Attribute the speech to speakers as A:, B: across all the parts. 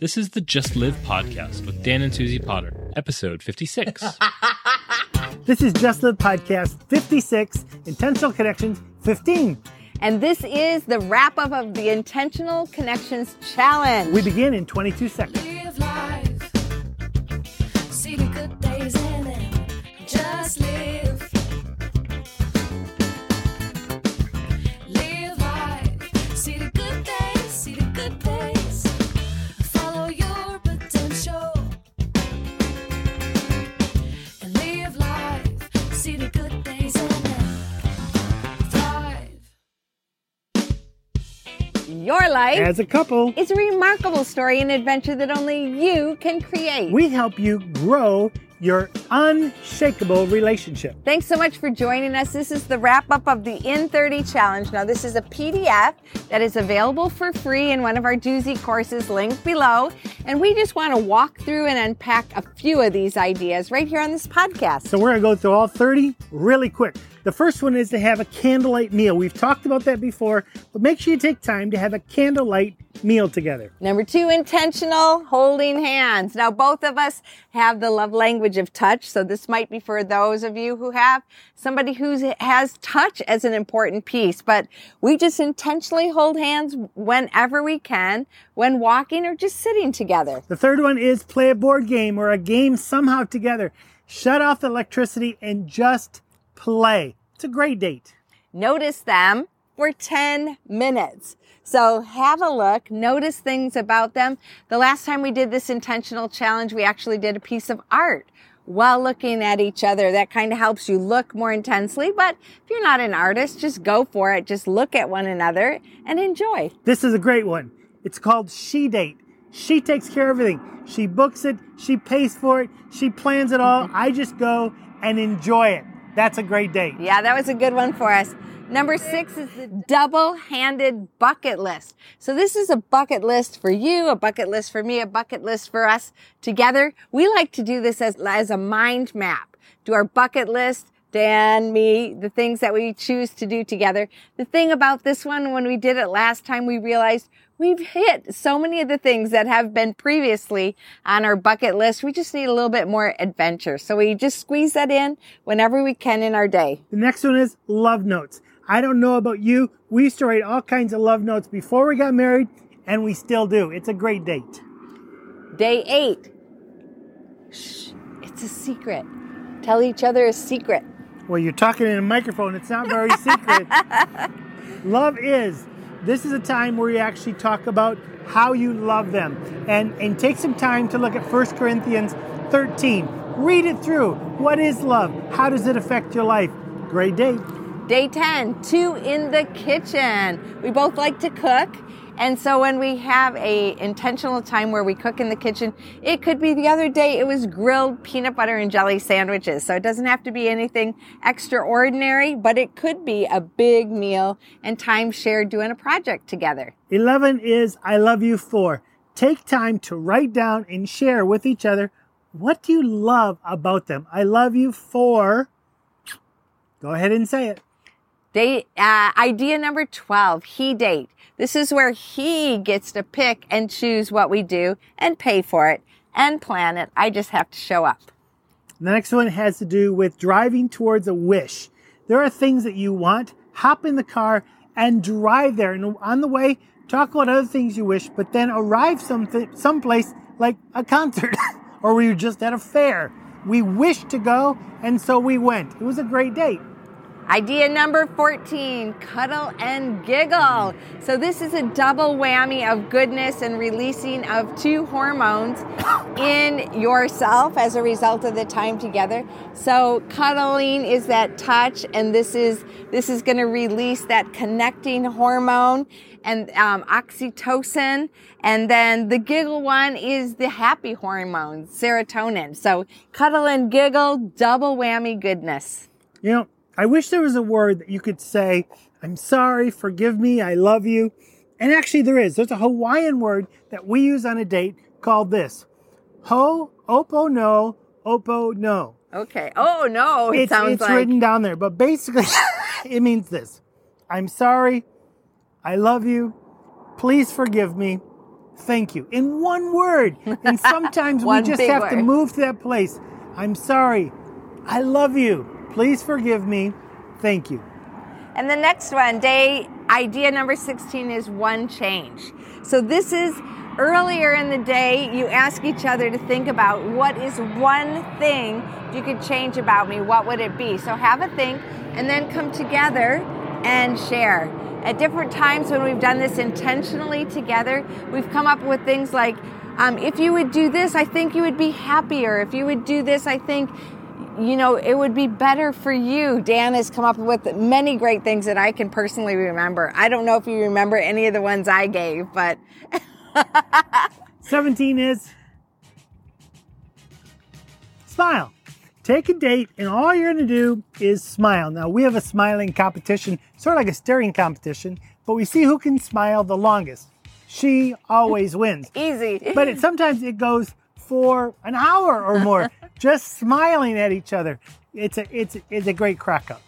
A: This is the Just Live podcast with Dan and Suzie Potter, episode 56.
B: This is Just Live Podcast 56, Intentional Connections 15.
C: And this is the wrap up of the Intentional Connections Challenge.
B: We begin in 22 seconds.
D: Life
B: As a couple,
C: is a remarkable story and adventure that only you can create.
B: we help you grow your unshakable relationship.
C: Thanks so much for joining us. This is the wrap up of the In 30 Challenge. Now, this is a PDF that is available for free in one of our Duzie courses linked below. And we just want to walk through and unpack a few of these ideas right here on this podcast.
B: So we're going to go through all 30 really quick. The first one is to have a candlelight meal. We've talked about that before, but make sure you take time to have a candlelight meal together.
C: Number two, intentional holding hands. Now, both of us have the love language of touch, so this might be for those of you who have somebody who has touch as an important piece, but we just intentionally hold hands whenever we can, when walking or just sitting together.
B: The third one is play a board game or a game somehow together. Shut off the electricity and just play. It's a great date.
C: Notice them for 10 minutes. So have a look, notice things about them. The last time we did this intentional challenge, we actually did a piece of art while looking at each other. That kind of helps you look more intensely. But if you're not an artist, just go for it. Just look at one another and enjoy.
B: This is a great one. It's called She Date. She takes care of everything. She books it, she pays for it, she plans it all. Mm-hmm. I just go and enjoy it. That's a great date.
C: Yeah, that was a good one for us. Number six is the double handed bucket list. So this is a bucket list for you, a bucket list for me, a bucket list for us together. We like to do this as, as a mind map. Do our bucket list, Dan, me, the things that we choose to do together. The thing about this one, when we did it last time, we realized we've hit so many of the things that have been previously on our bucket list. We just need a little bit more adventure. So we just squeeze that in whenever we can in our day.
B: The next one is love notes. I don't know about you. We used to write all kinds of love notes before we got married, and we still do. It's a great date.
C: Day eight. Shh, it's a secret. Tell each other a secret.
B: Well, you're talking in a microphone. It's not very secret. love is. This is a time where you actually talk about how you love them and, and take some time to look at 1 Corinthians 13. Read it through. What is love? How does it affect your life? Great day.
C: Day 10, two in the kitchen. We both like to cook. And so when we have a intentional time where we cook in the kitchen, it could be the other day it was grilled peanut butter and jelly sandwiches. So it doesn't have to be anything extraordinary, but it could be a big meal and time shared doing a project together.
B: 11 is I love you for. Take time to write down and share with each other what do you love about them. I love you for. Go ahead and say it.
C: Date, uh, idea number 12, he date. This is where he gets to pick and choose what we do and pay for it and plan it. I just have to show up.
B: The next one has to do with driving towards a wish. There are things that you want. Hop in the car and drive there. And on the way, talk about other things you wish, but then arrive some someplace like a concert or we were just at a fair. We wished to go, and so we went. It was a great date.
C: Idea number 14, cuddle and giggle. So this is a double whammy of goodness and releasing of two hormones in yourself as a result of the time together. So cuddling is that touch and this is this is going to release that connecting hormone and um, oxytocin. And then the giggle one is the happy hormone, serotonin. So cuddle and giggle, double whammy goodness.
B: You know, I wish there was a word that you could say, I'm sorry, forgive me, I love you. And actually, there is. There's a Hawaiian word that we use on a date called this Ho Opo No Opo No.
C: Okay. Oh no, it
B: It's,
C: sounds
B: it's
C: like
B: written down there, but basically, it means this I'm sorry, I love you, please forgive me, thank you in one word. And sometimes we just have to move to that place. I'm sorry. I love you. Please forgive me. Thank you.
C: And the next one, day idea number 16 is one change. So this is earlier in the day, you ask each other to think about what is one thing you could change about me? What would it be? So have a think and then come together and share. At different times when we've done this intentionally together, we've come up with things like, um, if you would do this, I think you would be happier. If you would do this, I think you know, it would be better for you. Dan has come up with many great things that I can personally remember. I don't know if you remember any of the ones I gave, but
B: 17 is smile. Take a date, and all you're going to do is smile. Now, we have a smiling competition, sort of like a staring competition, but we see who can smile the longest. She always wins.
C: easy.
B: But it, sometimes it goes for an hour or more, just smiling at each other. It's a, it's, it's a great crack up.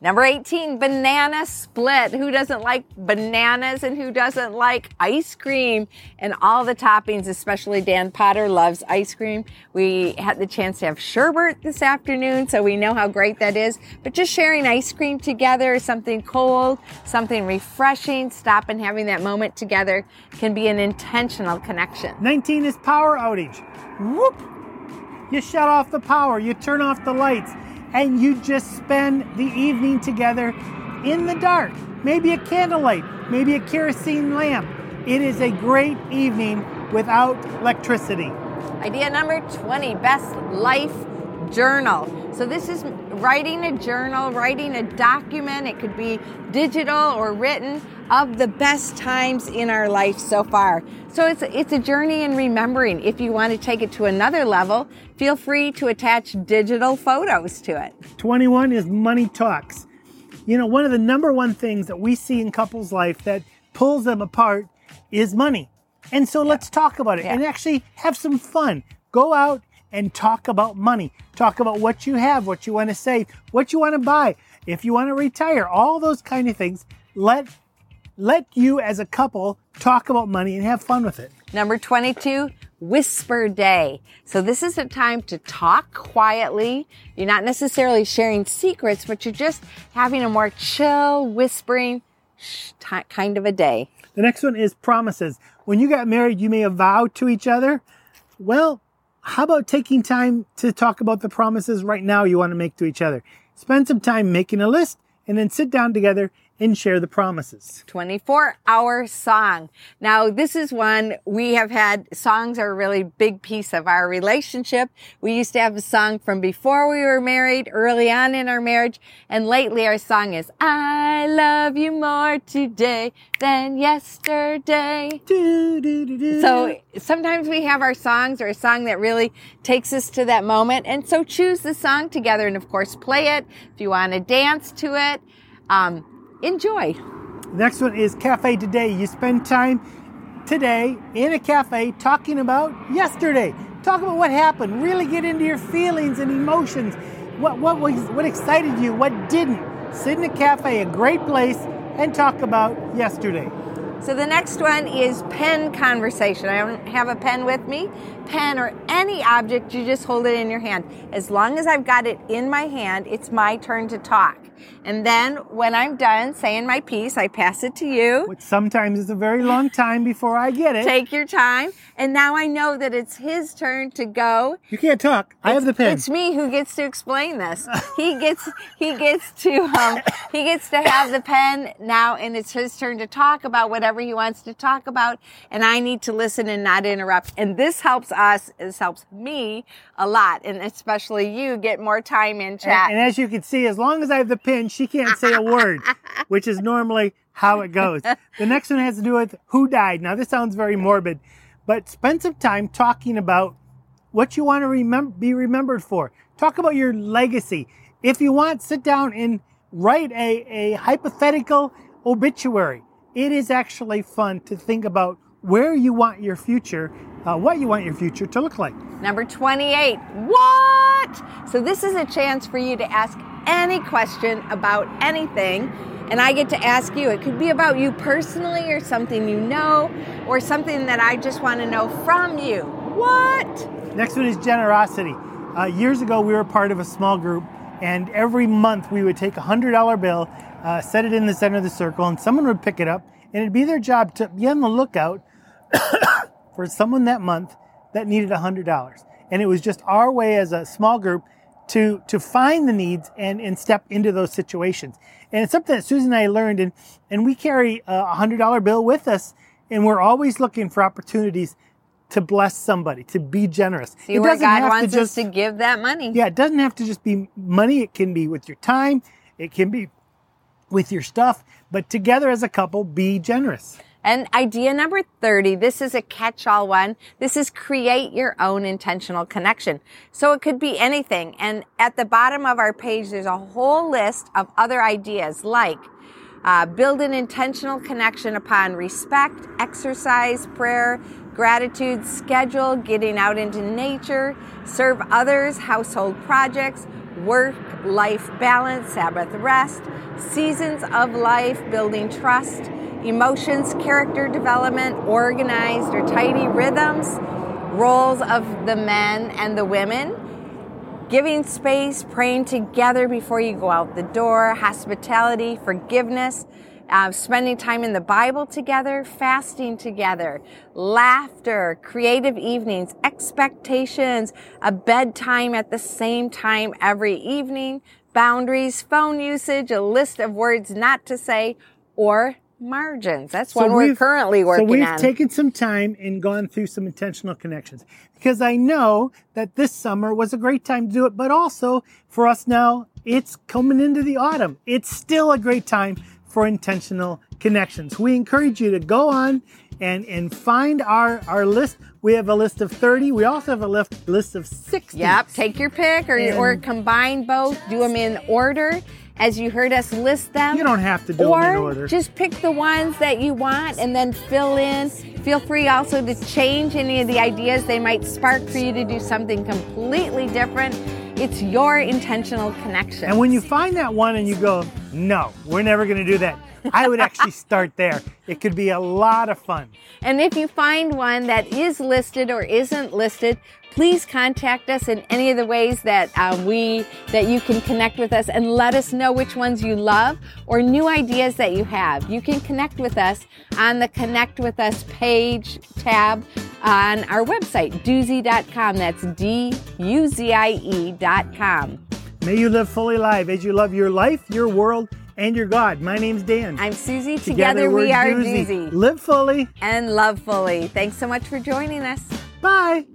C: Number 18, banana split. Who doesn't like bananas and who doesn't like ice cream and all the toppings, especially Dan Potter loves ice cream. We had the chance to have sherbet this afternoon, so we know how great that is. But just sharing ice cream together, something cold, something refreshing, stop and having that moment together can be an intentional connection.
B: 19 is power outage. Whoop! You shut off the power, you turn off the lights, and you just spend the evening together in the dark. Maybe a candlelight, maybe a kerosene lamp. It is a great evening without electricity.
C: Idea number 20 best life journal. So, this is writing a journal, writing a document. It could be digital or written of the best times in our life so far. So, it's, it's a journey in remembering. If you want to take it to another level, feel free to attach digital photos to it.
B: 21 is money talks. You know, one of the number one things that we see in couples' life that pulls them apart is money. And so let's talk about it
C: Yeah.
B: and actually have some fun. Go out and talk about money. Talk about what you have, what you want to save, what you want to buy, if you want to retire, all those kind of things. Let let you as a couple talk about money and have fun with it.
C: Number 22, whisper day. So this is a time to talk quietly. You're not necessarily sharing secrets, but you're just having a more chill, whispering kind of a day.
B: The next one is promises. When you got married, you may have vowed to each other. Well, how about taking time to talk about the promises right now you want to make to each other? Spend some time making a list and then sit down together and share the promises.
C: 24 hour song. Now, this is one we have had songs are a really big piece of our relationship. We used to have a song from before we were married, early on in our marriage, and lately our song is I love you more today than yesterday.
B: Do, do, do.
C: So sometimes we have our songs or a song that really takes us to that moment. And so choose the song together and of course play it. If you want to dance to it, um, enjoy.
B: Next one is cafe today. You spend time today in a cafe talking about yesterday. Talk about what happened. Really get into your feelings and emotions. What what was what excited you? What didn't? Sit in a cafe, a great place, and talk about yesterday.
C: So the next one is pen conversation. I don't have a pen with me. Pen or any object, you just hold it in your hand. As long as I've got it in my hand, it's my turn to talk. And then when I'm done saying my piece, I pass it to you.
B: Which sometimes is a very long time before I get it.
C: Take your time. And now I know that it's his turn to go.
B: You can't talk. I have the pen.
C: It's me who gets to explain this. He gets he gets to um, he gets to have the pen now, and it's his turn to talk about whatever he wants to talk about, and I need to listen and not interrupt. And this helps us. This helps me a lot, and especially you get more time in chat.
B: And, and as you can see, as long as I have the pin, she can't say a word, which is normally how it goes. The next one has to do with who died. Now, this sounds very morbid, but spend some time talking about what you want to remember, be remembered for. Talk about your legacy. If you want, sit down and write a, a hypothetical obituary. It is actually fun to think about where you want your future, uh, what you want your future to look like.
C: Number 28. What? So this is a chance for you to ask any question about anything and I get to ask you. It could be about you personally or something you know or something that I just want to know from you. What?
B: Next one is generosity. Uh, years ago, we were part of a small group, and every month we would take a hundred dollar bill, uh, set it in the center of the circle, and someone would pick it up, and it'd be their job to be on the lookout for someone that month that needed a hundred dollars. And it was just our way as a small group to to find the needs and and step into those situations. And it's something that Susan and I learned, and and we carry a hundred dollar bill with us, and we're always looking for opportunities to bless somebody, to be generous.
C: See where God wants us to give that money.
B: Yeah, it doesn't have to just be money. It can be with your time. It can be with your stuff. But together as a couple, be generous.
C: And idea number 30, this is a catch-all one. This is create your own intentional connection. So it could be anything. And at the bottom of our page, there's a whole list of other ideas like uh, build an intentional connection upon respect, exercise, prayer, gratitude, schedule, getting out into nature, serve others, household projects, work, life balance, Sabbath rest, seasons of life, building trust, emotions, character development, organized or tidy rhythms, roles of the men and the women, giving space, praying together before you go out the door, hospitality, forgiveness, uh, spending time in the Bible together, fasting together, laughter, creative evenings, expectations, a bedtime at the same time every evening, boundaries, phone usage, a list of words not to say, or margins. That's one we're currently working on.
B: So we've
C: on.
B: taken some time and gone through some intentional connections because I know that this summer was a great time to do it, but also for us now, it's coming into the autumn. It's still a great time for intentional connections. We encourage you to go on and, and find our, our list. We have a list of 30. We also have a list, list of 60.
C: Yep, take your pick or, or combine both, do them in order as you heard us list them.
B: You don't have to do
C: or
B: them in order.
C: just pick the ones that you want and then fill in. Feel free also to change any of the ideas. They might spark for you to do something completely different. It's your intentional connection.
B: And when you find that one and you go, no, we're never going to do that, I would actually start there. It could be a lot of fun.
C: And if you find one that is listed or isn't listed, please contact us in any of the ways that uh, we that you can connect with us and let us know which ones you love or new ideas that you have. You can connect with us on the Connect with Us page tab on our website, duzie.com. That's D U Z I E.com.
B: May you live fully alive as you love your life, your world, and your God. My name's Dan.
C: I'm Suzie. Together, we
B: we're
C: are
B: Duzie.
C: Duzie
B: Live fully.
C: and love fully. Thanks so much for joining us.
B: Bye.